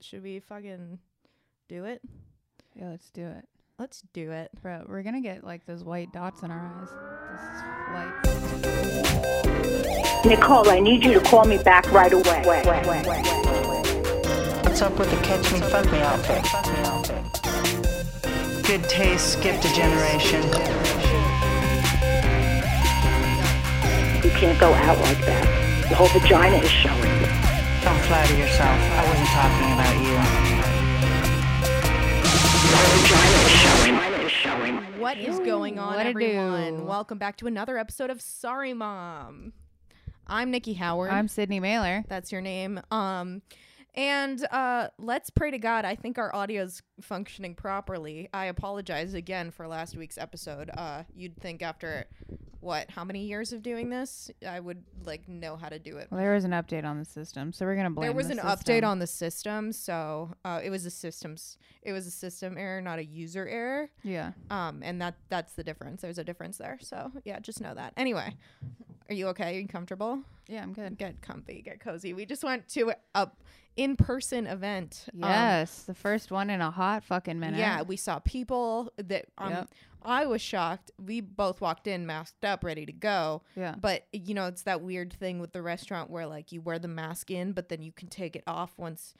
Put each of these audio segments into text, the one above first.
should we fucking do it? Yeah, let's do it. Let's do it. Bro, we're gonna get like those white dots in our eyes. This is like Nicole, I need you to call me back right away. What's up with the catch me, fuck me outfit? Good taste, skipped a generation. You can't go out like that. The whole vagina is showing. Don't flatter yourself. I wasn't talking about you. Vagina is showing. Vagina is showing. What is going on, what everyone? do? Welcome back to another episode of Sorry Mom. I'm Nikki Howard. I'm Sydney Mailer. That's your name. Um, and uh, let's pray to God. I think our audio's functioning properly. I apologize again for last week's episode. Uh, you'd think after what, how many years of doing this, I would like know how to do it. Well, there was an update on the system, so we're gonna blame. There was the an system. update on the system, so uh, it was a systems. It was a system error, not a user error. Yeah. Um, and that that's the difference. There's a difference there. So yeah, just know that. Anyway, are you okay? Are you comfortable? Yeah, I'm good. Get comfy, get cozy. We just went to a in-person event. Um, Yes, the first one in a hot fucking minute. yeah, we saw people that um, Yep. I was shocked. We both walked in masked up, ready to go. Yeah. But you know, it's that weird thing with the restaurant where like you wear the mask in, but then you can take it off once.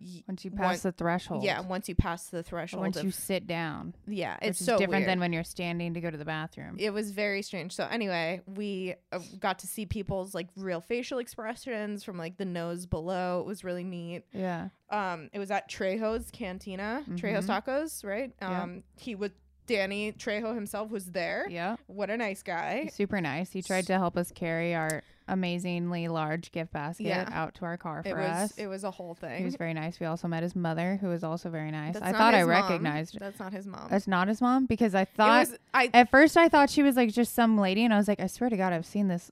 Y- Once you pass the threshold. yeah, once you pass the threshold. Once of, you sit down. yeah, it's so different weird. than when you're standing to go to the bathroom. it was very strange. So anyway, we uh, got to see people's like real facial expressions from like the nose below. It was really neat. yeah. Um, it was at Trejo's Cantina, Trejo's Mhm. Tacos, right? Yeah. Um, he was Danny Trejo himself was there. Yeah. What a nice guy. Super nice. He tried to help us carry our amazingly large gift basket Yeah. out to our car for It was us. it was a whole thing. he was very nice. We also met his mother, who was also very nice. That's I thought I mom. recognized. That's not his mom. That's not his mom because I thought was I at first I thought she was like just some lady, and I was like, I swear to God, I've seen this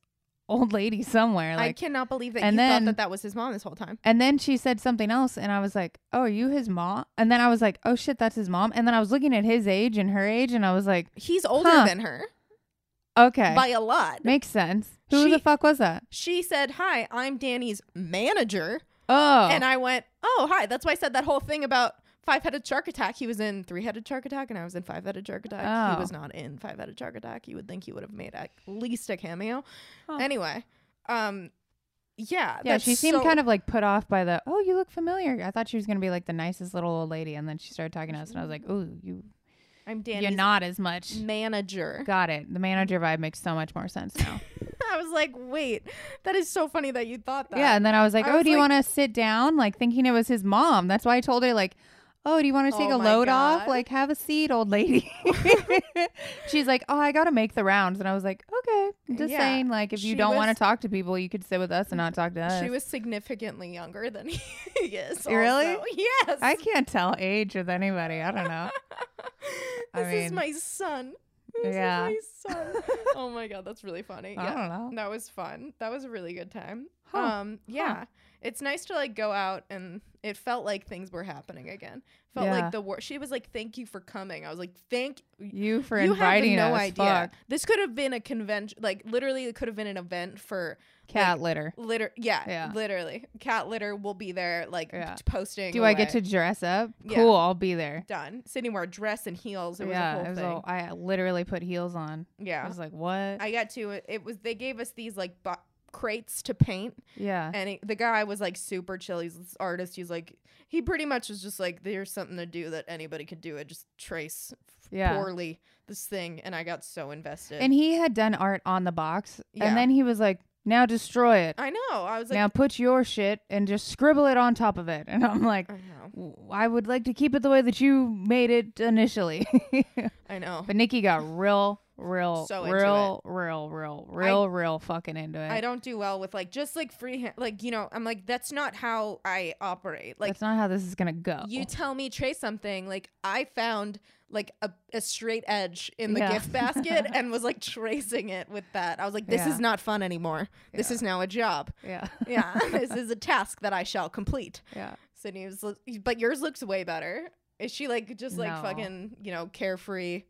old lady somewhere. I cannot believe that and you thought then- that that was his mom this whole time. and then she said something else, and I was like, Oh, are you his mom? And then I was like, Oh shit, that's his mom. And then I was looking at his age and her age, and I was like, He's older Huh. than her Okay, by a lot. makes sense. Who She- the fuck was that? She said, "Hi, I'm Danny's manager." Oh, And I went, "Oh, hi." That's why I said that whole thing about five-headed shark attack. He was in three-headed shark attack, and I was in five-headed shark attack. Oh. He was not in five-headed shark attack. You would think he would have made at least a cameo. Huh. Anyway, um, yeah, yeah, she seemed so- kind of like put off by the. Oh, you look familiar. I thought she was gonna be like the nicest little old lady, and then she started talking to us, and I was like, Oh, you, I'm you're not as much. manager. Got it. The manager vibe makes so much more sense now. I was like, wait, that is so funny that you thought that. Yeah, and then I was like, I "Oh, was do you want to sit down?" Like thinking it was his mom. That's why I told her like, "Oh, do you want to take Oh a load off? Like have a seat, old lady." She's like, "Oh, I got to make the rounds." And I was like, "Okay." I'm just Yeah, saying like if she you don't want to talk to people, you could sit with us and not talk to us. She was significantly younger than he is. Really? also. Yes. I can't tell age with anybody. I don't know. I this is my son. This Yeah. is my son. oh my god, that's really funny. I yeah. don't know. That was fun. That was a really good time. Huh. Um, yeah. It's nice to like go out and it felt like things were happening again. Felt Yeah. like the war. She was like, "Thank you for coming." I was like, "Thank You for you inviting have no us. idea. Fuck. This could have been a convention. Like literally, it could have been an event for Cat litter. Liter, yeah, Yeah. literally. Cat litter will be there, like Yeah. posting. Do I get to dress up? Cool, I'll be there. done? Sydney wore a dress and heels. It was yeah, a whole thing. all, I literally put heels on. yeah, I was like, "What?" I got to it. It was they gave us these like bo- crates to paint, yeah. and it, the guy was like super chill. He's this artist. He's like he pretty much was just like there's something to do that anybody could do it. Just trace Yeah. poorly this thing, and I got so invested. And he had done art on the box, Yeah. and then he was like, "Now destroy it. I know. I was like, now put your shit and just scribble it on top of it." And I'm like, I. "I would like to keep it the way that you made it initially." I know. but Nikki got real, real, So real, real, real, real, real fucking into it. I don't do well with like just like freehand like you know I'm like that's not how I operate like That's not how this is gonna go. you tell me trace something like I found like a, a straight edge in the Yeah. gift basket and was like tracing it with that I was like this Yeah. is not fun anymore this is now a job yeah, yeah this is a task that I shall complete yeah. Sydney was but yours looks way better is she like just like No. fucking you know carefree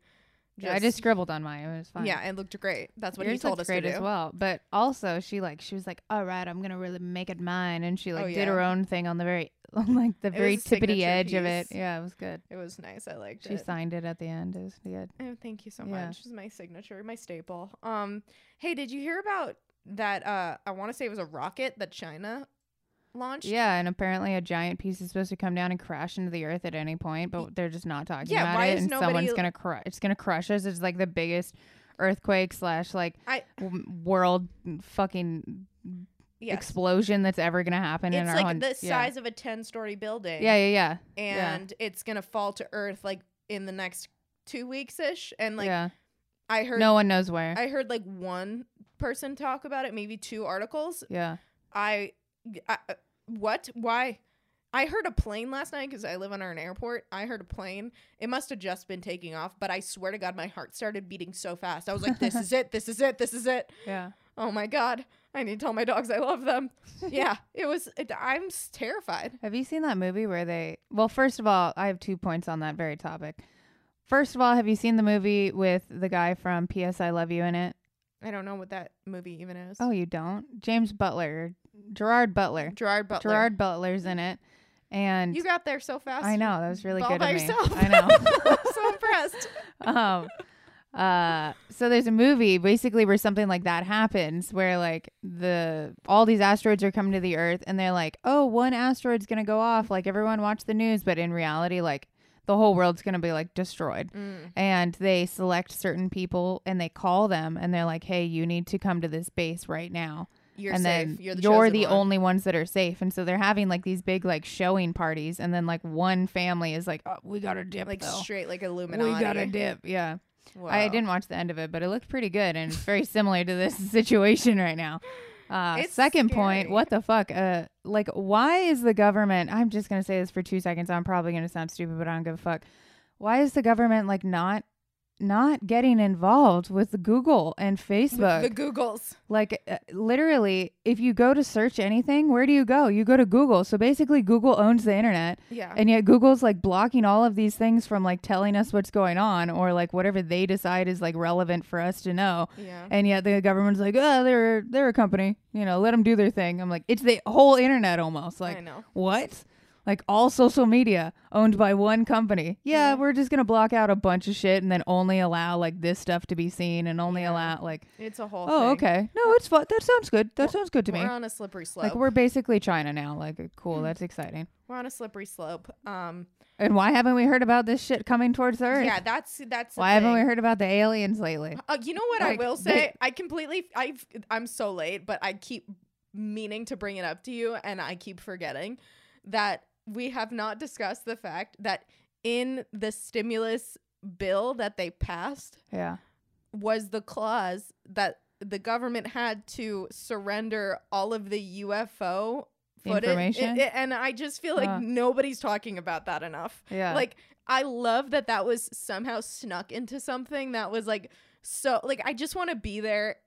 Yeah, I just scribbled on mine. It was fine. yeah, it looked great. That's what Yours he told us to great do. as well. But also, she like she was like, "All right, I'm gonna really make it mine," and she like Oh, did her own thing on the very on like the It very tippity edge of it. Yeah, it was good. It was nice. I liked She it. signed it at the end. It was good. Oh, thank you so Yeah. much. It's my signature, my staple. Um, hey, did you hear about that? Uh, I want to say it was a rocket that China launched. Yeah, and apparently a giant piece is supposed to come down and crash into the earth at any point, but they're just not talking Yeah, about why it. is and nobody- someone's gonna crush. It's gonna crush us. It's like the biggest earthquake slash like I w- world fucking yes. explosion that's ever gonna happen in It's our like hun- the yeah. size of a ten-story building. Yeah, yeah, yeah. yeah. and it's gonna fall to Earth like in the next two weeks ish. And like yeah. I heard, No one knows where. I heard like one person talk about it, maybe two articles. yeah. I, I uh, what? Why? I heard a plane last night because I live under an airport. I heard a plane. It must have just been taking off, but I swear to God, my heart started beating so fast. I was like, "This is it! This is it! This is it!" Yeah. Oh my God! I need to tell my dogs I love them. yeah, it was. It, I'm terrified. Have you seen that movie where they? Well, first of all, I have two points on that very topic. First of all, have you seen the movie with the guy from P.S. I Love You in it? I don't know what that movie even is. Oh, you don't? James Butler, Gerard Butler. Gerard Butler. Gerard Butler's in it, and you got there so fast. I know that was really all good by of me. yourself. I know. I'm so impressed. um uh so there's a movie basically where something like that happens where like the all these asteroids are coming to the earth and they're like oh one asteroid's gonna go off like everyone watch the news but in reality like the whole world's gonna be like destroyed Mm. and they select certain people and they call them and they're like hey you need to come to this base right now You're and safe. then you're the, you're the one. only ones that are safe and so they're having like these big like showing parties and then like one family is like oh, we gotta dip like though. straight like Illuminati. we gotta dip yeah I didn't watch the end of it, but it looked pretty good, and it's very similar to this situation right now. Uh, second point, what the fuck? Uh, like, why is the government? I'm just gonna say this for two seconds. I'm probably gonna sound stupid, but I don't give a fuck. Why is the government like not not getting involved with Google and Facebook? The Googles. like, uh, literally, if you go to search anything, where do you go? You go to Google. So basically, Google owns the internet. Yeah. And yet Google's like blocking all of these things from like telling us what's going on or like whatever they decide is like relevant for us to know. yeah. And yet the government's like, oh, they're they're a company, you know, let them do their thing. I'm like, it's the whole internet almost. I Like, know. what? Like all social media owned by one company. Yeah, Yeah. we're just gonna block out a bunch of shit and then only allow like this stuff to be seen and only Yeah. allow like, It's a whole. oh, thing. okay, no, it's fun. That sounds good. That sounds good to me. We're on a slippery slope. Like we're basically China now. Like, cool, Mm. that's exciting. We're on a slippery slope. Um. And why haven't we heard about this shit coming towards Earth? Yeah. That's that's. Why haven't we heard about the aliens lately? Uh, you know what Like, I will they- say? I completely. I I'm so late, but I keep meaning to bring it up to you, and I keep forgetting that we have not discussed the fact that in the stimulus bill that they passed Yeah. was the clause that the government had to surrender all of the UFO footage. Information? I- I- and I just feel like Uh. nobody's talking about that enough. Yeah. Like I love that that was somehow snuck into something that was like so like I just want to be there.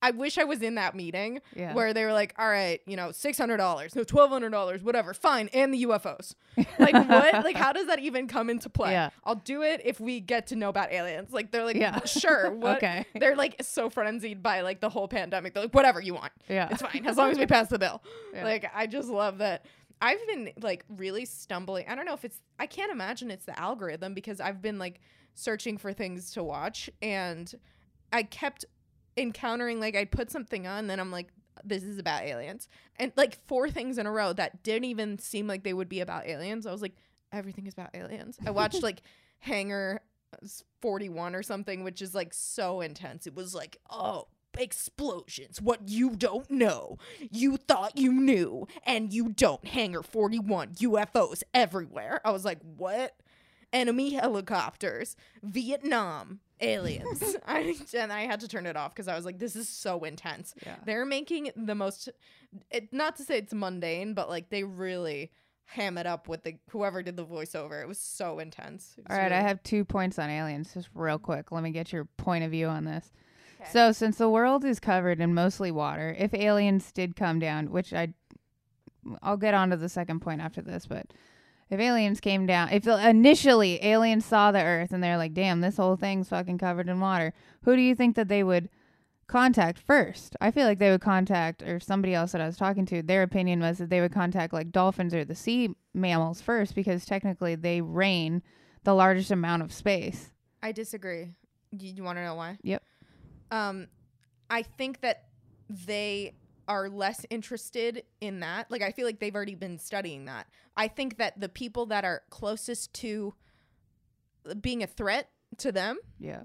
I wish I was in that meeting yeah. where they were like, "All right, you know, six hundred dollars, no, twelve hundred dollars, whatever, fine." And the UFOs, like what? Like how does that even come into play? Yeah. I'll do it if we get to know about aliens. Like they're like, Yeah. sure, what? Okay. They're like so frenzied by like the whole pandemic. They're like, whatever you want, Yeah. it's fine as long as we pass the bill. Yeah. Like I just love that. I've been like really stumbling. I don't know if it's I can't imagine it's the algorithm because I've been like searching for things to watch and I kept encountering like I'd put something on then I'm like this is about aliens. And like four things in a row that didn't even seem like they would be about aliens. I was like everything is about aliens. I watched like Hangar uh, 41 or something which is like so intense. It was like, "Oh, explosions. What you don't know. You thought you knew, and you don't. Hangar 41, UFOs everywhere. I was like, what? Enemy helicopters, Vietnam, aliens. I, and I had to turn it off because I was like, this is so intense. Yeah. They're making the most, it, not to say it's mundane, but like they really ham it up with the whoever did the voiceover. It was so intense. Was All right, I have two points on aliens, just real quick. Let me get your point of view on this. Okay. So, since the world is covered in mostly water, if aliens did come down, which I, I'll get onto the second point after this, but if aliens came down, if initially aliens saw the Earth and they're like, "Damn, this whole thing's fucking covered in water," who do you think that they would contact first? I feel like they would contact, or somebody else that I was talking to, their opinion was that they would contact like dolphins or the sea mammals first because technically they reign the largest amount of space. I disagree. You, you want to know why? Yep. Um, I think that they are less interested in that. Like, I feel like they've already been studying that. I think that the people that are closest to being a threat to them Yeah.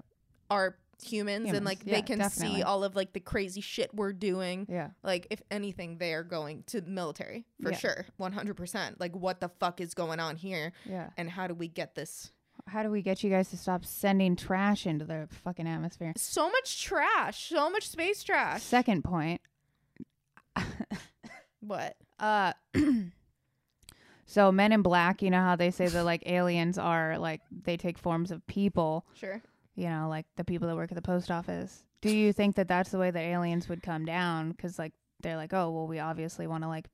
are humans, and like yeah, they can definitely. see all of like the crazy shit we're doing. Yeah. Like, if anything, they are going to the military for Yeah. sure, one hundred percent. Like, what the fuck is going on here, Yeah. and how do we get this? How do we get you guys to stop sending trash into the fucking atmosphere? So much trash, so much space trash. Second point. What? Uh So Men in Black, you know how they say that like aliens are like they take forms of people, Sure. you know, like the people that work at the post office. Do you think that that's the way that aliens would come down cuz like they're like, "Oh, well we obviously want to like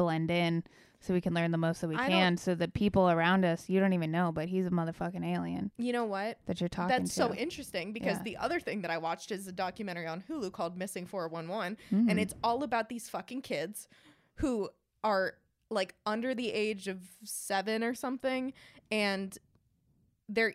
blend in so we can learn the most that we I can so that people around us, you don't even know, but he's a motherfucking alien You know what? that you're talking That's to." so interesting because Yeah. the other thing that I watched is a documentary on Hulu called Missing 411 Mm. and it's all about these fucking kids who are like under the age of 7 or something and they're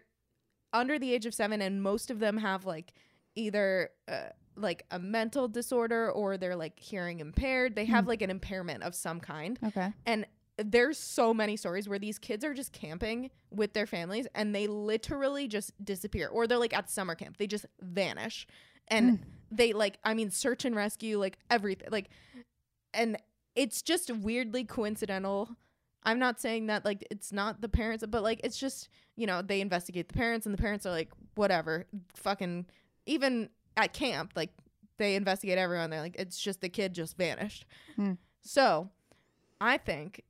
under the age of 7 and most of them have like either uh, like a mental disorder or they're like hearing impaired. They have hmm. like an impairment of some kind. Okay. And there's so many stories where these kids are just camping with their families and they literally just disappear or they're like at summer camp. They just vanish. And hmm. they like I mean search and rescue like everything. Like and it's just weirdly coincidental. I'm not saying that like it's not the parents but like it's just, you know, they investigate the parents and the parents are like whatever, fucking even at camp like they investigate everyone. They're like it's just the kid just vanished. Hmm. So, I think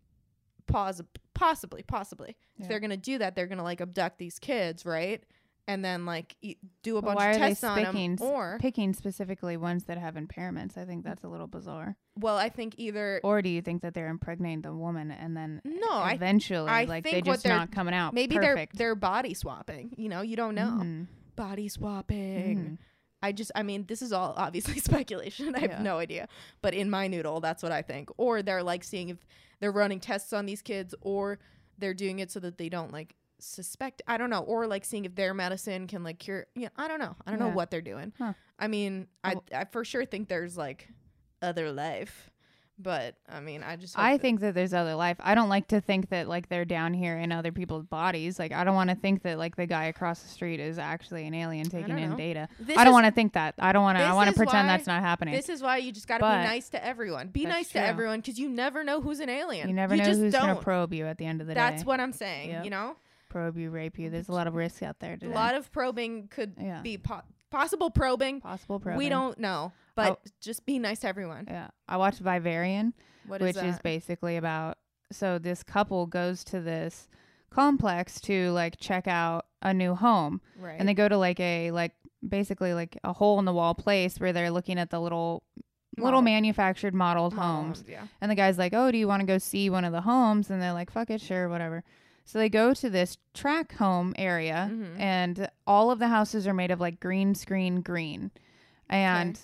pos- possibly possibly Yeah. if they're going to do that they're going to like abduct these kids, right? And then like e- do a But bunch of tests on them or picking specifically ones that have impairments? I think that's a little bizarre. well, I think either Or do you think that they're impregnating the woman and then no, I eventually I like they just not coming out? maybe perfect. they're they're body swapping. You know, you don't know. Mm, Body swapping. mm. I just, I mean, this is all obviously speculation. I have Yeah. no idea. But in my noodle, that's what I think. Or they're like seeing if they're running tests on these kids or they're doing it so that they don't like suspect. I don't know. Or like seeing if their medicine can like cure. Yeah, I don't know. I don't know what they're doing. Huh. I mean, I, oh. I for sure think there's like other life. But I mean, I just I that- think that there's other life. I don't like to think that like they're down here in other people's bodies. Like I don't want to think that like the guy across the street is actually an alien taking in know. data. This I don't want to think that. I don't want to. I want to pretend why- that's not happening. This is why you just got to be nice to everyone. Be nice true. to everyone because you never know who's an alien. you never know just who's don't. gonna probe you at the end of the That's day. That's what I'm saying. Yep. You know, probe you, rape you. There's a lot of risks out there a lot of probing could Yeah. be po- possible probing. possible probing. We don't know, but just be nice to everyone. Yeah, I watched Vivarium. What is which is that? basically about so this couple goes to this complex to like check out a new home right. and they go to like a like basically like a hole in the wall place where they're looking at the little little manufactured modeled model homes Yeah. and the guy's like oh do you want to go see one of the homes and they're like fuck it sure whatever so they go to this track home area Mhm. and all of the houses are made of like green screen green. And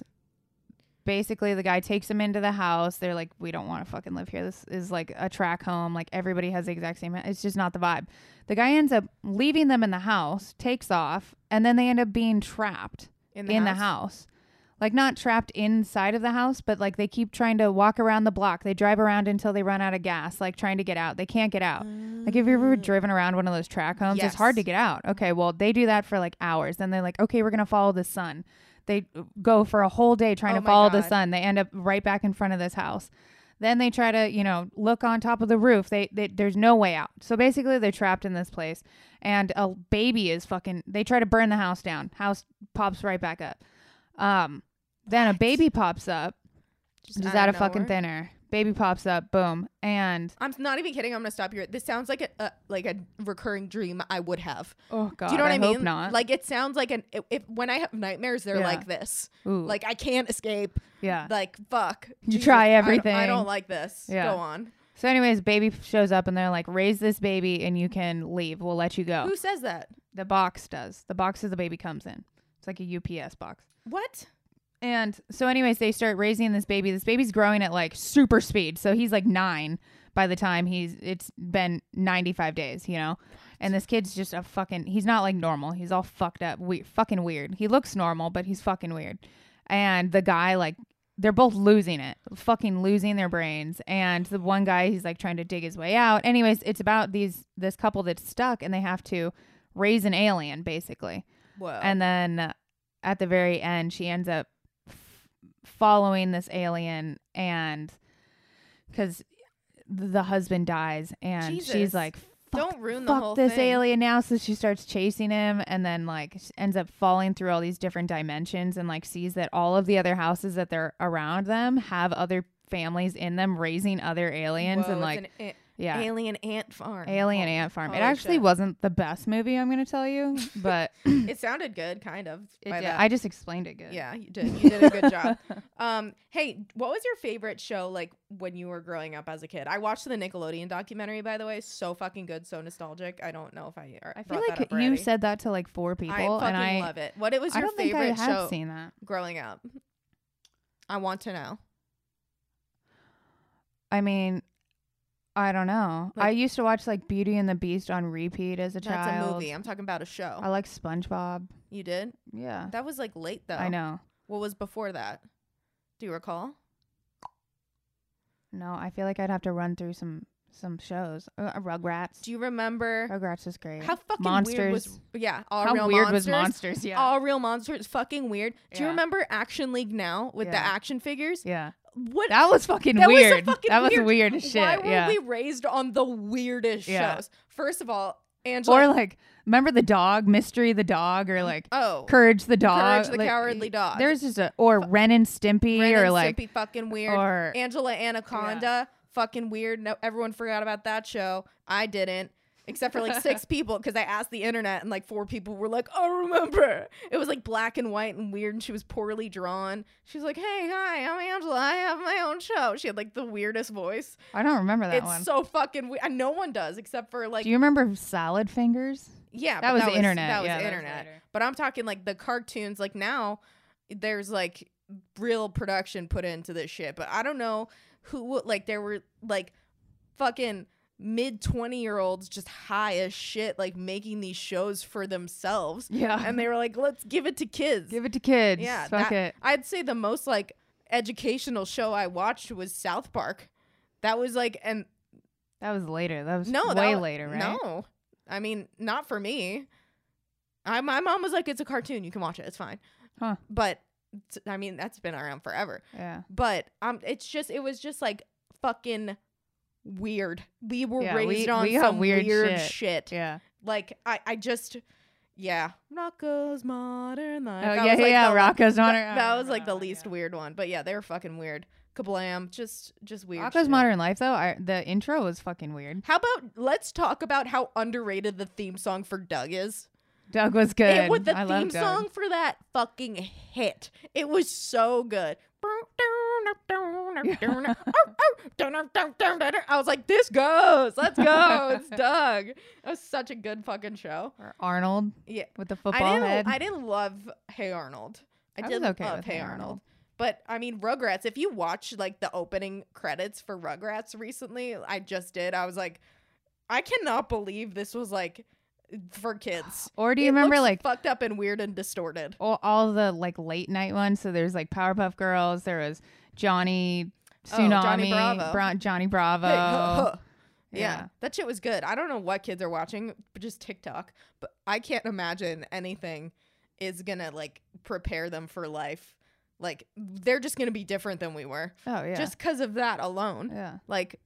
basically the guy takes them into the house. They're like we don't want to fucking live here. This is like a track home. Like everybody has the exact same it's just not the vibe. The guy ends up leaving them in the house takes off and then they end up being trapped In in the the house. Like not trapped inside of the house but like they keep trying to walk around the block. They drive around until they run out of gas like trying to get out. They can't get out. Like if you've ever driven around one of those track homes it's hard to get out. Okay well they do that for like hours. Then they're like okay we're gonna follow the sun. They go for a whole day trying Oh to follow the sun. They end up right back in front of this house. Then they try to you know look on top of the roof. They, they there's no way out. So basically they're trapped in this place and a baby is fucking they try to burn the house down. House pops right back up. Um then a baby pops up Just just out of fucking nowhere. thin air baby pops up boom and I'm not even kidding. I'm gonna stop you. This sounds like a, a like a recurring dream I would have. oh god Do you know what I, hope mean? not Like it sounds like an if, if when I have nightmares, they're Yeah. like this. Ooh, Like I can't escape. yeah Like fuck. You try I don't- I, don't like this. Yeah. Go on. So, anyways, baby shows up and they're like, raise this baby and you can leave. We'll let you go. Who says that? the box does. The box that the baby comes in. It's like a UPS box. What? And so, anyways, they start raising this baby. This baby's growing at like super speed. So he's like nine by the time he's it's been 95 days, you know? And this kid's just a fucking, he's not like normal. He's all fucked up, we- fucking weird. He looks normal, but he's fucking weird. And the guy, like, they're both losing it, fucking losing their brains. And the one guy, he's like trying to dig his way out. Anyways, it's about these, this couple that's stuck and they have to raise an alien basically. Whoa. And then uh, at the very end, she ends up following this alien, and because the husband dies, and Jesus. she's like, Fuck, don't ruin the whole this thing. alien now. So she starts chasing him, and then like ends up falling through all these different dimensions, and like sees that all of the other houses that they're around them have other families in them raising other aliens, Whoa, and like an yeah. alien ant farm. Alien Oh, Ant Farm. It actually shit. wasn't the best movie, I'm going to tell you, but It sounded good, kind of. it by did- that. I just explained it good. Yeah, you did. You did a good job. Um, hey, what was your favorite show like when you were growing up as a kid? I watched the Nickelodeon documentary, by the way. So fucking good, so nostalgic. I don't know if I. uh, I feel like you already. said that to like four people, I fucking and I love it. What it was I your don't think favorite I have show seen that. growing up? I want to know. I mean, I don't know. I used to watch like Beauty and the Beast on repeat as a That's child. That's a movie. I'm talking about a show. I like SpongeBob. you did? Yeah, That was like late though. I know. What was before that? Do you recall? No, I feel like I'd have to run through some some shows. Uh, Rugrats. Do you remember Rugrats is great. how fucking Monsters. weird was? Yeah, all how real weird monsters. was Monsters? Yeah. All real monsters. Fucking weird. Do you remember Action League now with the action figures? yeah. What? That was fucking that weird. Was a fucking that was weird. weird as shit. Why were yeah. we raised on the weirdest Yeah. shows? First of all, Angela. or like, remember the dog, Mystery the dog, or like oh, Courage the dog, Courage the like, Cowardly Dog. There's just a or Ren and Stimpy, Ren or and like Stimpy, fucking weird. or Angela Anaconda, fucking weird. No, everyone forgot about that show. I didn't, except for like six people because I asked the internet and like four people were like, "I remember." It was like black and white and weird, and she was poorly drawn. She was like, "Hey, hi, I'm Angela. I have my own show." She had like the weirdest voice. I don't remember that it's one. so fucking weird. No one does except for like Do you remember Salad Fingers? yeah, that was the internet. That was Yeah, that was internet. but I'm talking like the cartoons. Like now, there's like real production put into this shit. But I don't know who would like. There were like fucking mid 20 year olds just high as shit, like making these shows for themselves. Yeah. And they were like, let's give it to kids. Give it to kids. yeah. Fuck that- it. I'd say the most like educational show I watched was South Park. That was like, and That was later. That was no, way wa- later, right? No, I mean not for me. I my mom was like, "It's a cartoon. You can watch it. It's fine." Huh. But i mean, that's been around forever. Yeah. But um, it's just it was just like fucking weird. We were Yeah, raised we- on we some weird weird, shit. shit. Yeah. Like I I just. Yeah, Rocko's Modern Life. Oh That yeah, was, like, yeah. the- Rocko's Modern. I that was like the oh, least yeah. weird one, but yeah, they were fucking weird. Kablam, just just weird. Rocko's shit. Modern Life though. I, the intro was fucking weird. How about let's talk about how underrated the theme song for Doug is? Doug was good. It, with the I theme song for that fucking hit. It was so good. Oh, oh, I was like, this goes. Let's go. It's Doug. That was such a good fucking show. Or Arnold Yeah. with the I football didn't head. I didn't love Hey Arnold. I, I did okay love Hey Arnold. Arnold. But I mean Rugrats, if you watch like the opening credits for Rugrats recently, I just did. I was like, I cannot believe this was like for kids. or do you It remember like fucked up and weird and distorted? all, all the like late night ones? So there's like Powerpuff Girls. There was Johnny Oh, Tsunami, Johnny Bravo. Bra- Johnny Bravo. Hey, huh, huh. Yeah. Yeah. that shit was good. I don't know what kids are watching, but just TikTok. But I can't imagine anything is gonna like prepare them for life. Like they're just gonna be different than we were, Oh yeah. just because of that alone. yeah. Like,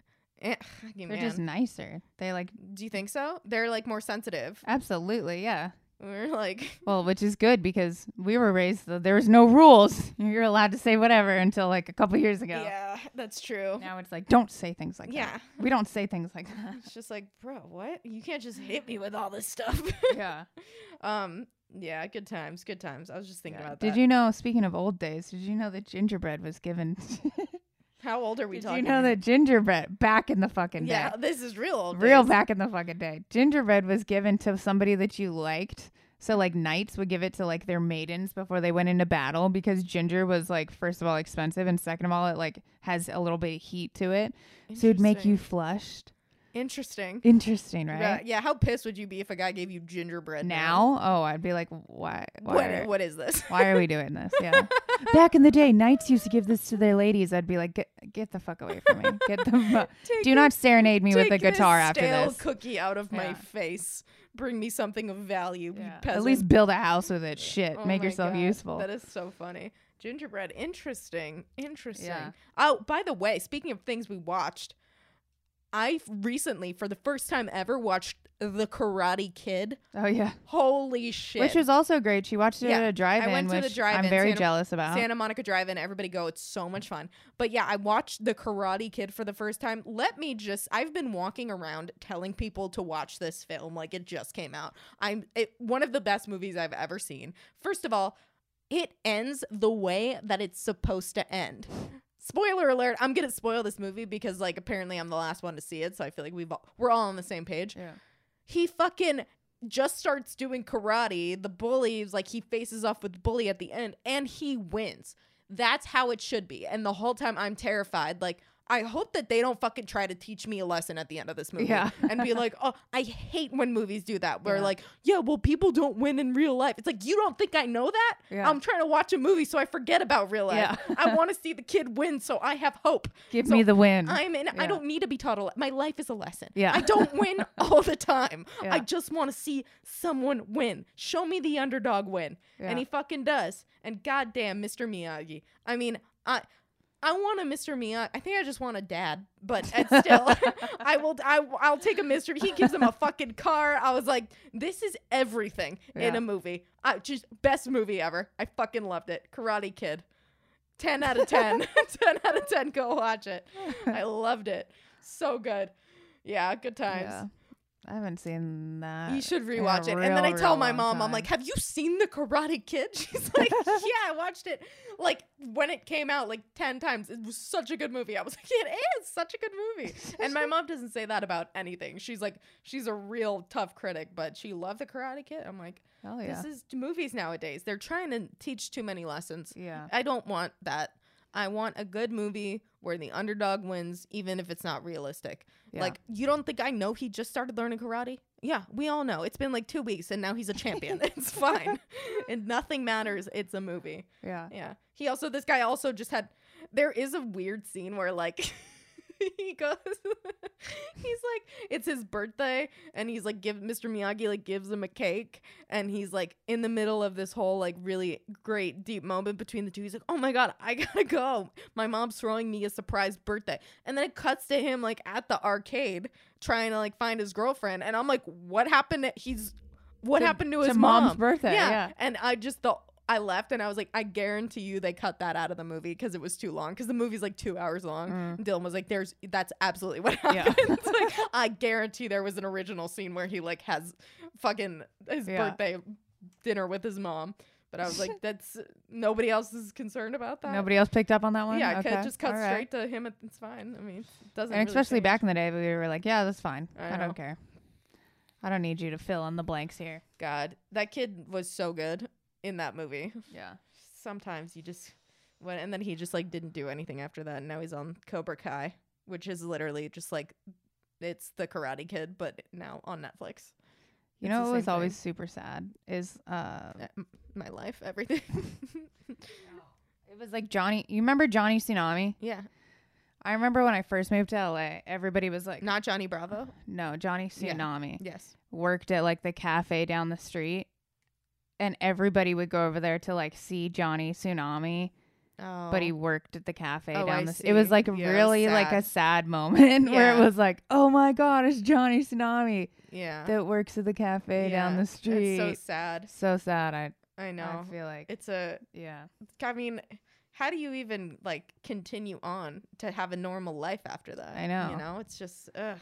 eh, They're man. just nicer. They like Do you think so? They're like more sensitive. absolutely yeah. We're like, Well, which is good because we were raised there was no rules. You're allowed to say whatever until like a couple years ago. yeah, that's true. Now it's like don't say things like Yeah. that. Yeah. We don't say things like that. It's just like, bro, what? You can't just hit me with all this stuff. yeah. um, yeah, good times, good times. I was just thinking Yeah. about that. Did you know? Speaking of old days, did you know that gingerbread was given? How old are we Did talking? you know that gingerbread back in the fucking Yeah, day? this is real old. Real days. back in the fucking day. Gingerbread was given to somebody that you liked. So like knights would give it to like their maidens before they went into battle because ginger was like first of all expensive and second of all it like has a little bit of heat to it. So it'd make you flushed. Interesting. Interesting, right? Yeah, yeah, how pissed would you be if a guy gave you gingerbread man? Now, oh, I'd be like, why? Why, What, are, what is this? why are we doing this? Yeah. Back in the day, knights used to give this to their ladies. I'd be like, get, get the fuck away from me. Get the fu- Take do not serenade me with a guitar this after this. cookie out of my face. Bring me something of value. Yeah. At least build a house with it. Shit, Oh make yourself God, useful. That is so funny. Gingerbread, interesting, interesting. Yeah. Oh, by the way, speaking of things we watched, I recently, for the first time ever, watched The Karate Kid. oh yeah, Holy shit! which was also great. She watched it Yeah, at a drive-in, I went to the drive-in. I'm very Santa- jealous about. Santa Monica Drive-In. Everybody go. It's so much fun. But yeah, I watched The Karate Kid for the first time. Let me just I've been walking around telling people to watch this film like it just came out. I'm it, one of the best movies I've ever seen. First of all, it ends the way that it's supposed to end. Spoiler alert, I'm to spoil this movie because like apparently I'm the last one to see it, so I feel like we've all, we're all on the same page yeah. he fucking just starts doing karate. The bullies like he faces off with the bully at the end and he wins. That's how it should be. And the whole time I'm terrified. Like I hope that they don't fucking try to teach me a lesson at the end of this movie Yeah. and be like, "Oh, I hate when movies do that." Where Yeah. like, "Yeah, well, people don't win in real life." It's like, "You don't think I know that?" Yeah. I'm trying to watch a movie so I forget about real life. Yeah. I want to see the kid win so I have hope. Give So me the win. I'm in. I don't need to be taught a. Le- my life is a lesson. Yeah. I don't win all the time. Yeah. I just want to see someone win. Show me the underdog win, and he fucking does. And goddamn, Mr. Miyagi. I mean, I. I want a Mr. Miyagi. I think I just want a dad, but still, I will. I, I'll take a Mr. He gives him a fucking car. I was like, this is everything in a movie. I just best movie ever. I fucking loved it. Karate Kid. 10 out of 10. 10 out of 10. Go watch it. I loved it. So good. Yeah, good times. yeah. I haven't seen that. You should rewatch it. And then I tell my mom, I'm like, Have you seen The Karate Kid? She's like, Yeah, I watched it like when it came out like 10 times. It was such a good movie. I was like, It is such a good movie. and my mom doesn't say that about anything. She's like, She's a real tough critic, but she loved The Karate Kid. I'm like, Hell yeah. This is movies nowadays. They're trying to teach too many lessons. yeah. I don't want that. I want a good movie where the underdog wins, even if it's not realistic. Yeah. Like, you don't think I know he just started learning karate? Yeah, we all know. It's been like two weeks and now he's a champion. it's fine. and nothing matters. It's a movie. Yeah. Yeah. He also, this guy also just had, there is a weird scene where like, he goes, he's like, it's his birthday, and he's like, give Mr. Miyagi like gives him a cake, and he's like in the middle of this whole like really great deep moment between the two. He's like, oh my god, I gotta go. My mom's throwing me a surprise birthday, and then it cuts to him like at the arcade trying to like find his girlfriend, and I'm like, what happened? To, he's what To- happened to to his mom's mom? birthday, yeah. and I just the I left and I was like, I guarantee you they cut that out of the movie because it was too long. Because the movie's like two hours long. Mm. Dylan was like, "There's that's absolutely what Yeah. happened." It's like I guarantee there was an original scene where he like has fucking his Yeah. birthday dinner with his mom. But I was like, that's nobody else is concerned about that. Nobody else picked up on that one. Yeah, okay. it just cuts right. straight to him. It's fine. I mean, it doesn't. And really especially change. back in the day, we were like, yeah, that's fine. I I, don't care. I don't need you to fill in the blanks here. God, that kid was so good in that movie. Yeah. sometimes you just when and then he just like didn't do anything after that and now he's on Cobra Kai, which is literally just like it's the Karate Kid but now on Netflix. You It's know the what was same always thing. super sad is uh Uh, My life, everything. it was like Johnny you remember Johnny Tsunami? yeah, I remember when I first moved to LA, everybody was like not Johnny Bravo. no, Johnny Yeah. Tsunami Yes. worked at like the cafe down the street and everybody would go over there to like see Johnny Tsunami, Oh, but he worked at the cafe Oh, down I the s- It was like Yeah, really like a sad. moment where it was like, "Oh my god, it's Johnny Tsunami yeah. that works at the cafe down Yeah, the it's street." so sad. so sad. I I know. I feel like It's a. yeah. I mean, how do you even like continue on to have a normal life after that? I know. You know, it's just. Ugh.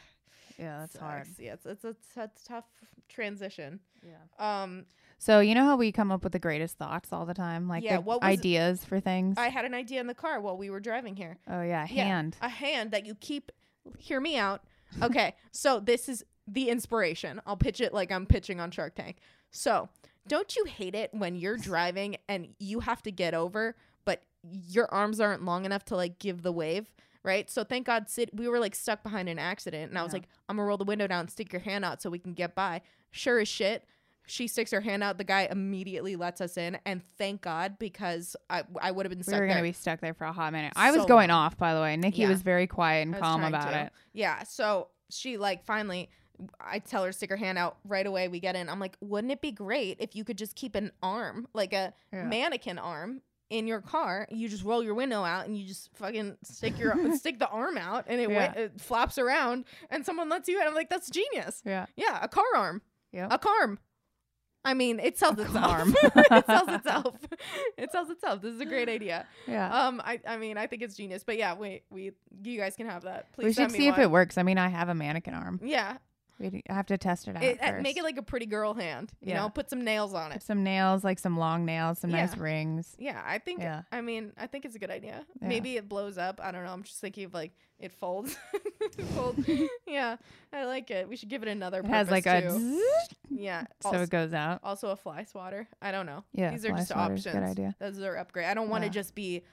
Yeah, that's hard. Yeah, it's it's a, it's a tough transition. Yeah. Um, So you know how we come up with the greatest thoughts all the time, like Yeah, what was- ideas for things. I had an idea in the car while we were driving here. oh yeah, Yeah, hand. a hand that you keep. Hear me out. Okay, so this is the inspiration. I'll pitch it like I'm pitching on Shark Tank. So, don't you hate it when you're driving and you have to get over, but your arms aren't long enough to like give the wave? Right. So thank God, sit. We were like stuck behind an accident, and I was Yeah. like, "I'm gonna roll the window down, stick your hand out, so we can get by." Sure as shit, she sticks her hand out. The guy immediately lets us in, and thank God because I I would have been stuck. we were gonna there. be stuck there for a hot minute. I was So going off, by the way. Nikki Yeah. was very quiet and I was calm trying about to. it. Yeah. So she like finally, I tell her to stick her hand out right away. We get in. I'm like, wouldn't it be great if you could just keep an arm, like a Yeah. mannequin arm, in your car? You just roll your window out and you just fucking stick your stick the arm out and it, Yeah. it flops around and someone lets you in. I'm like, that's genius. Yeah. Yeah, a car arm, Yep. a carm. I mean, it sells A itself. it sells itself. it sells itself. This is a great idea. Yeah. Um, I, I mean, I think it's genius. But yeah, wait, we, you guys can have that. Please we should see if it works. I mean, I have a mannequin arm. Yeah, We have to test it out it, uh, make it like a pretty girl hand. You Yeah. know, put some nails on Put it. some nails, like some long nails, some nice rings. Yeah, I think. Yeah. I mean, I think it's a good idea. Yeah. Maybe it blows up. I don't know. I'm just thinking of like it folds. It folds. yeah, I like it. We should give it another. It has like a too. zzz, yeah. so it goes out. also a fly swatter. I don't know. Yeah, these are just options. good idea. Those are upgrade. I don't want to Yeah. just be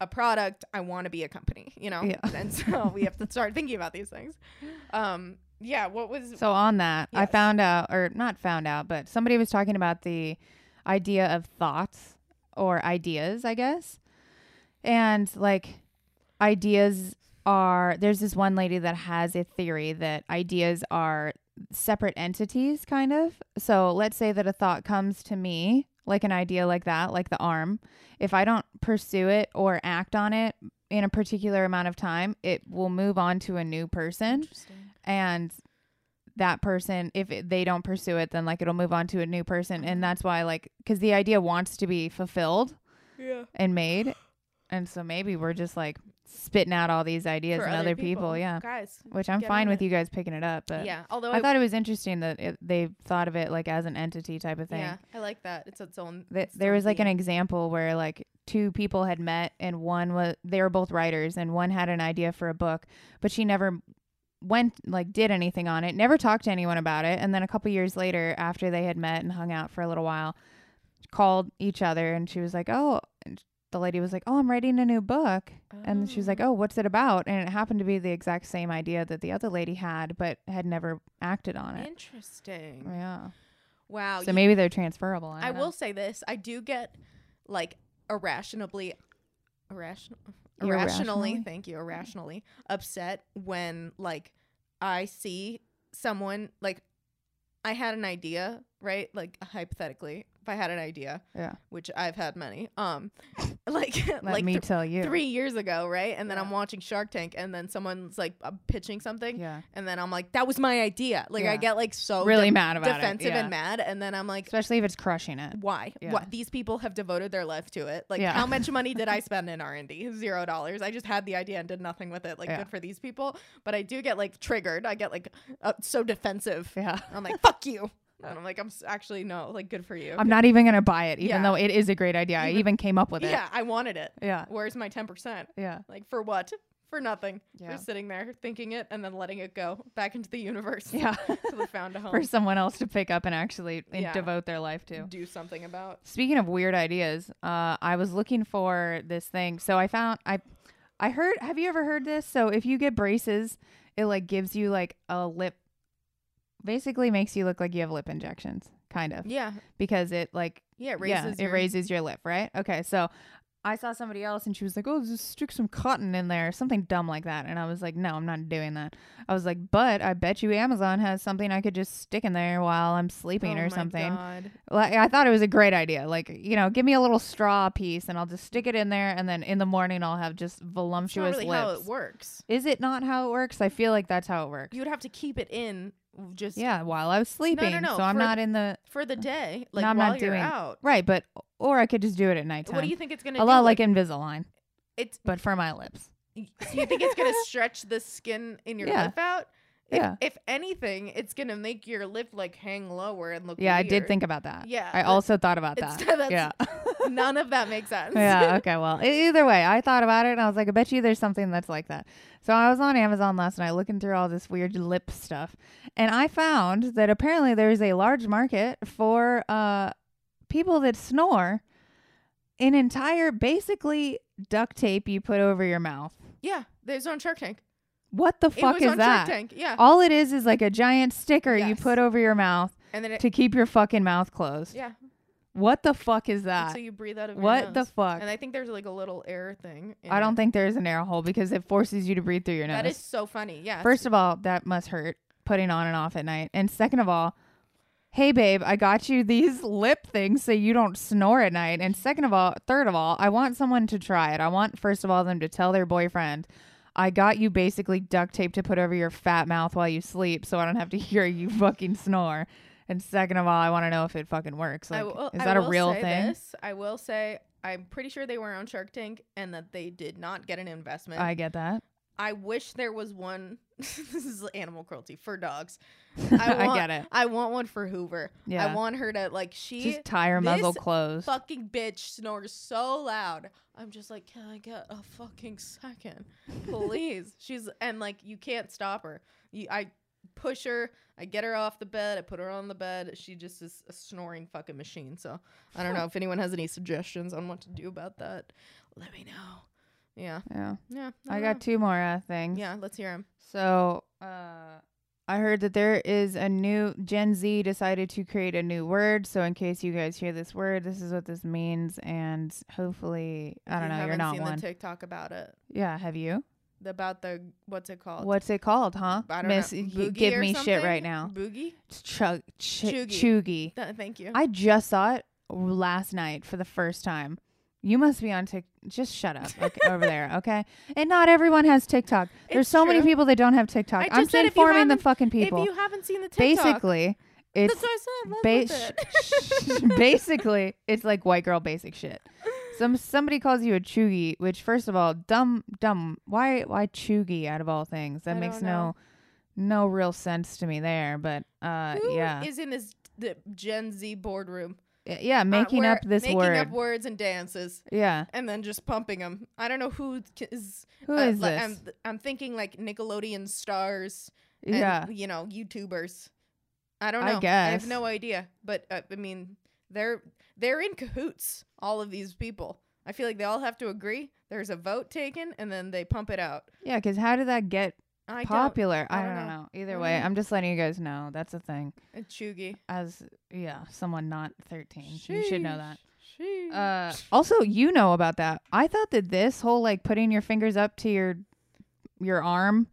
a product. I want to be a company. You know. Yeah. And so we have to start thinking about these things. Um. Yeah. What was? So on that, I found out, or not found out, but somebody was talking about the idea of thoughts or ideas, I guess. And like ideas are there's this one lady that has a theory that ideas are separate entities kind of. So let's say that a thought comes to me, like an idea like that, like the arm. If I don't pursue it or act on it in a particular amount of time, it will move on to a new person and that person if it, they don't pursue it then like it'll move on to a new person and that's why like because the idea wants to be fulfilled Yeah. and made and so maybe we're just like spitting out all these ideas For and other people, yeah Guys. which i'm fine with it. you guys picking it up but yeah. Although i thought it was interesting that it, they thought of it like as an entity type of thing Yeah, I like that. It's its own. Th- its there was like an example where like two people had met and one was they were both writers and one had an idea for a book but she never went like did anything on it never talked to anyone about it. And then a couple years later after they had met and hung out for a little while called each other and she was like oh and the lady was like oh i'm writing a new book. And she was like oh what's it about? And it happened to be the exact same idea that the other lady had but had never acted on it. Interesting. yeah. Wow. so maybe they're transferable I, I will say this: I do get like irrationally, irrational, Irrationally? irrationally. Thank you, irrationally upset when like I see someone like I had an idea, right? Like hypothetically, if I had an idea, yeah which I've had many, um, like let like me th- tell you three years ago, right? And then I'm watching Shark Tank, and then someone's like uh, pitching something, yeah and then I'm like, that was my idea. Like I get like so really de- mad about defensive it. yeah. and mad, and then I'm like, especially if it's crushing it. why? Yeah. What these people have devoted their life to it. Like Yeah. how much money did I spend in R and D? Zero dollars. I just had the idea and did nothing with it. Like Yeah. good for these people. But I do get like triggered. I get like uh, so defensive. Yeah. I'm like fuck you. And I'm like I'm s- actually no like good for you. I'm not even gonna buy it, even Yeah. though it is a great idea. I Even- even came up with it. Yeah, I wanted it. Yeah. Where's my ten percent? Yeah. Like for what? For nothing. Yeah. For sitting there thinking it and then letting it go back into the universe. Yeah. Till it found a home. For someone else to pick up and actually and Yeah. devote their life to. do something about. Speaking of weird ideas, uh, I was looking for this thing. So I found I I heard have you ever heard this? So if you get braces, it like gives you like a lip basically makes you look like you have lip injections, kind of. Yeah. Because it like Yeah, it yeah, raises it your- raises your lip, right? Okay, so I saw somebody else and she was like, "Oh, just stick some cotton in there, something dumb like that." And I was like, "No, I'm not doing that." I was like, "But I bet you Amazon has something I could just stick in there while I'm sleeping Oh or my something." God. Like I thought it was a great idea. Like, you know, give me a little straw piece and I'll just stick it in there and then in the morning I'll have just It's not voluptuous really lips. how it works. Is it not how it works? I feel like that's how it works. You would have to keep it in just Yeah, while I was sleeping. no, no, no. so I'm for- not in the for the day, like I'm while not you're doing- out. right, but or I could just do it at nighttime. What do you think it's gonna a do? lot like Invisalign, it's. but for my lips. So you think it's gonna stretch the skin in your Yeah. lip out? If, Yeah. if anything, it's gonna make your lip like hang lower and look. Yeah, I did think about that. Yeah, I also thought about that. yeah. None of that makes sense. yeah. Okay. Well, either way, I thought about it and I was like, I bet you there's something that's like that. So I was on Amazon last night looking through all this weird lip stuff, and I found that apparently there's a large market for uh people that snore an entire basically duct tape you put over your mouth. yeah. There's on Shark Tank. What the fuck is that? Tank. Yeah. All it is is like a giant sticker you put over your mouth and then it. to keep your fucking mouth closed. yeah. What the fuck is and that? So you breathe out of your What the fuck? And I think there's like a little air thing. in I don't it. think there's an air hole because it forces you to breathe through your nose. that is so funny. Yeah. First of all, that must hurt putting on and off at night. And second of all, hey babe, I got you these lip things so you don't snore at night. And second of all, third of all, I want someone to try it. I want first of all them to tell their boyfriend, I got you basically duct tape to put over your fat mouth while you sleep so I don't have to hear you fucking snore. And second of all, I want to know if it fucking works. Like, will- is I that a will real say thing? This. I will say I'm pretty sure they were on Shark Tank and that they did not get an investment. I get that. I wish there was one. this is animal cruelty for dogs. I, want, get it. I want one for Hoover. Yeah. I want her to like she Just tie her muzzle closed. fucking bitch snores so loud. I'm just like, can I get a fucking second, please? She's and like you can't stop her. You, I push her. I get her off the bed. I put her on the bed. She just is a snoring fucking machine. So I don't know if anyone has any suggestions on what to do about that. Let me know. Yeah, yeah. yeah. I don't got two more uh, things. Yeah, let's hear him. So, uh, I heard that there is a new Gen Z decided to create a new word. So, in case you guys hear this word, this is what this means, and hopefully, I don't know, you're haven't seen one. the TikTok about it. yeah, have you? About the what's it called? What's it called, huh? I don't Miss, know. Boogie give me shit right now. Boogie. Chug, ch- Chuggy. chuggy. Th- thank you. I just saw it last night for the first time. You must be on Tik. Just shut up okay, over there, okay? And not everyone has TikTok. There's It's so many true. people that don't have TikTok. I I'm just said if you informing the haven't- fucking people. If you haven't seen the TikTok, Basically, it's that's what I said. Let's Bas- with it. basically it's like white girl basic shit. Some somebody calls you a chuggy, which first of all, dumb dumb. Why why chuggy out of all things? That I makes don't no no real sense to me there. But uh, Who yeah, is in this the Gen Z boardroom? Yeah, Uh, making where- up this making word. Making up words and dances, yeah, and then just pumping them. I don't know who c- who uh, is this? I'm, I'm thinking like Nickelodeon stars. And, yeah, you know, YouTubers. I don't know. I guess. have no idea, but uh, I mean, they're they're in cahoots. All of these people. I feel like they all have to agree. There's a vote taken, and then they pump it out. yeah. Because how did that get I don't- popular? I I don't don't, know. know. Either don't way, know. I'm just letting you guys know that's a thing. It's chuggy. As yeah, someone not 13, you should know that. Sheesh. Uh, also, you know about that. I thought that this whole like putting your fingers up to your your arm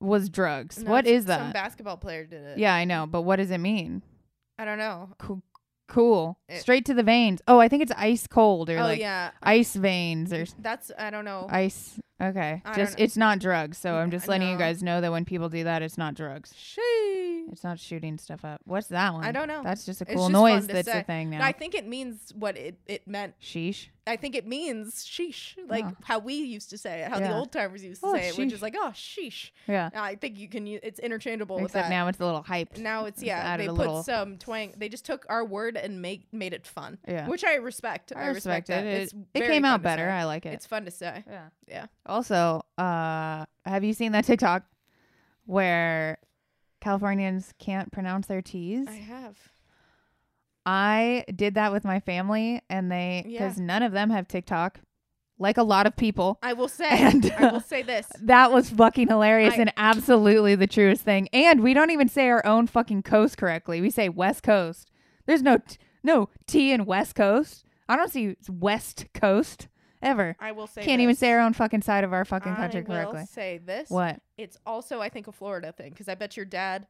was drugs. No, what is that? Some basketball player did it. yeah, I know, but what does it mean? I don't know. Cool. cool. It- Straight to the veins. Oh, I think it's ice cold or oh like yeah, ice veins or that's I don't know. ice. Okay, I just don't know. it's not drugs. So I'm just letting you No. guys know that when people do that, it's not drugs. Sheesh. It's not shooting stuff up. What's that one? I don't know. That's just a It's cool just noise to that's say. a thing now. I think it means what it, it meant. Sheesh. I think it means sheesh, like Oh. how we used to say it, how the Yeah. old timers used to Oh, say it, which sheesh. is like, oh, sheesh. Yeah. I think you can use it's interchangeable with Except that. now it's a little hype. Now it's yeah, added they a put little- some twang. They just took our word and make made it fun. Yeah. which I respect. I respect that. it. It, It's it very came fun out to better. say. I like it. It's fun to say. yeah. Yeah. Also, uh, have you seen that TikTok where Californians can't pronounce their T's? I have. I did that with my family, and they Yeah. because none of them have TikTok, like a lot of people. I will say. And, I uh, will say this. That was fucking hilarious I- and absolutely the truest thing. And we don't even say our own fucking coast correctly. We say West Coast. There's no t- no T in West Coast. I don't see West Coast ever. I will say. Can't even say our own fucking side of our fucking country I will correctly. say this. What? It's also I think a Florida thing because I bet your dad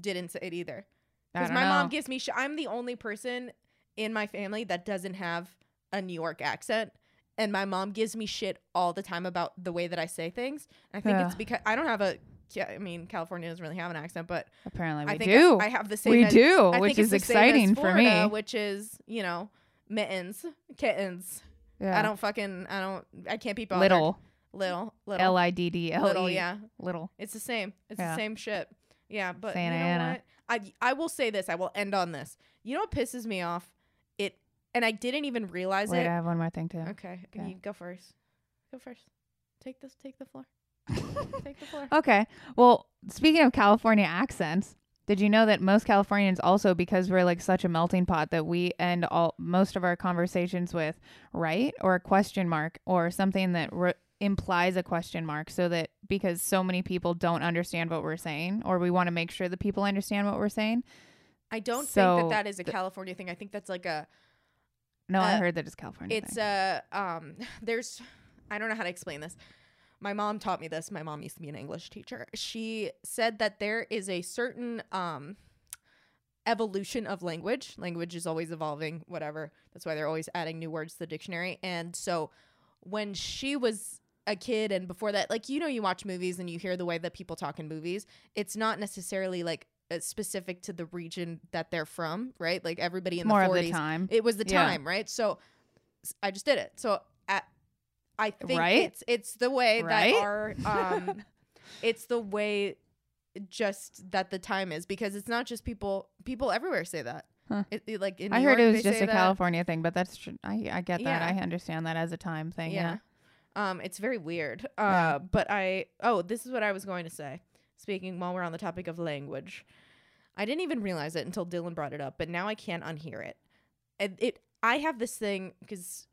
didn't say it either. Because my know. mom gives me. Sh- I'm the only person in my family that doesn't have a New York accent, and my mom gives me shit all the time about the way that I say things. I think it's because I don't have a. Yeah, I mean, California doesn't really have an accent, but Apparently we I think do. I, I have the same. we as- do, I which think is it's the same exciting for me. Which is, you know, mittens, kittens. Yeah. I don't fucking. I don't. I can't be bothered. little. Little, little, L I D D L little. Yeah, Little. it's the same. It's Yeah. the same shit. Yeah, but Santa you know Ana. what? I I will say this. I will end on this. You know what pisses me off? It and I didn't even realize Wait, it. I have one more thing too. Okay, Okay. you go first. Go first. Take this. Take the floor. take the floor. Okay. Well, speaking of California accents, did you know that most Californians also, because we're like such a melting pot, that we end all most of our conversations with right or a question mark or something that re- implies a question mark, so that because so many people don't understand what we're saying, or we want to make sure that people understand what we're saying. I don't think that that is a the- California thing. I think that's like a. No, I Uh, heard that it's California. It's thing. a um. There's, I don't know how to explain this. My mom taught me this. My mom used to be an English teacher. She said that there is a certain um evolution of language. Language is always evolving, whatever. That's why they're always adding new words to the dictionary. And so when she was a kid and before that, like you know, you watch movies and you hear the way that people talk in movies. It's not necessarily like uh, specific to the region that they're from, right? Like everybody in more the of 40s the time. it was the Yeah. time, right? So I just did it. So I think Right? it's it's the way Right? that our um it's the way just that the time is because it's not just people people everywhere say that. Huh. It, it- like in I heard York, it was just a that. California thing, but that's tr- I I get that. Yeah. I understand that as a time thing. Yeah. Yeah. Um, it's very weird. Uh, Yeah. but I oh, this is what I was going to say. Speaking while we're on the topic of language, I didn't even realize it until Dylan brought it up, but now I can't unhear it. And it I have this thing because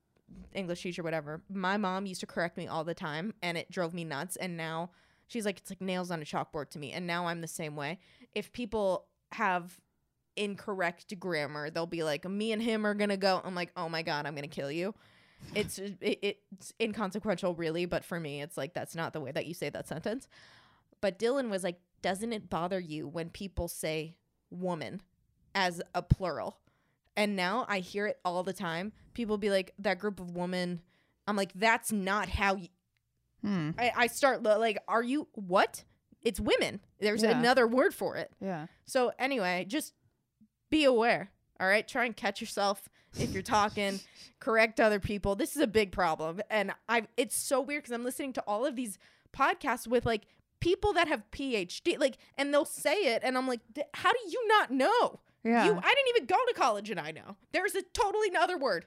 English teacher, whatever. My mom used to correct me all the time, and it drove me nuts. And now she's like, it's like nails on a chalkboard to me. And now I'm the same way. If people have incorrect grammar, they'll be like, me and him are gonna go. I'm like, oh my god, I'm gonna kill you it's it, it's inconsequential really but for me it's like that's not the way that you say that sentence but dylan was like doesn't it bother you when people say woman as a plural and now i hear it all the time people be like that group of women i'm like that's not how you Hmm. I, I start like are you what it's women there's Yeah. another word for it Yeah. so anyway, just be aware. All right, try and catch yourself if you're talking. correct other people. This is a big problem, and I. It's so weird because I'm listening to all of these podcasts with like people that have PhD, like, and they'll say it, and I'm like, "D- how do you not know? Yeah. You, I didn't even go to college, and I know there's a totally another word.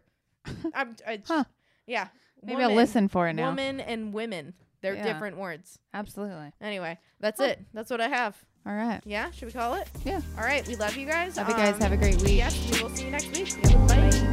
I'm, I, Huh. yeah. Maybe I'll listen for it now. Woman and women, they're Yeah. different words. Absolutely. Anyway, that's Huh. it. That's what I have. All right. Yeah, should we call it? Yeah. All right, we love you guys. Love you guys. Um, Have a great week. Yes, we will see you next week. Bye.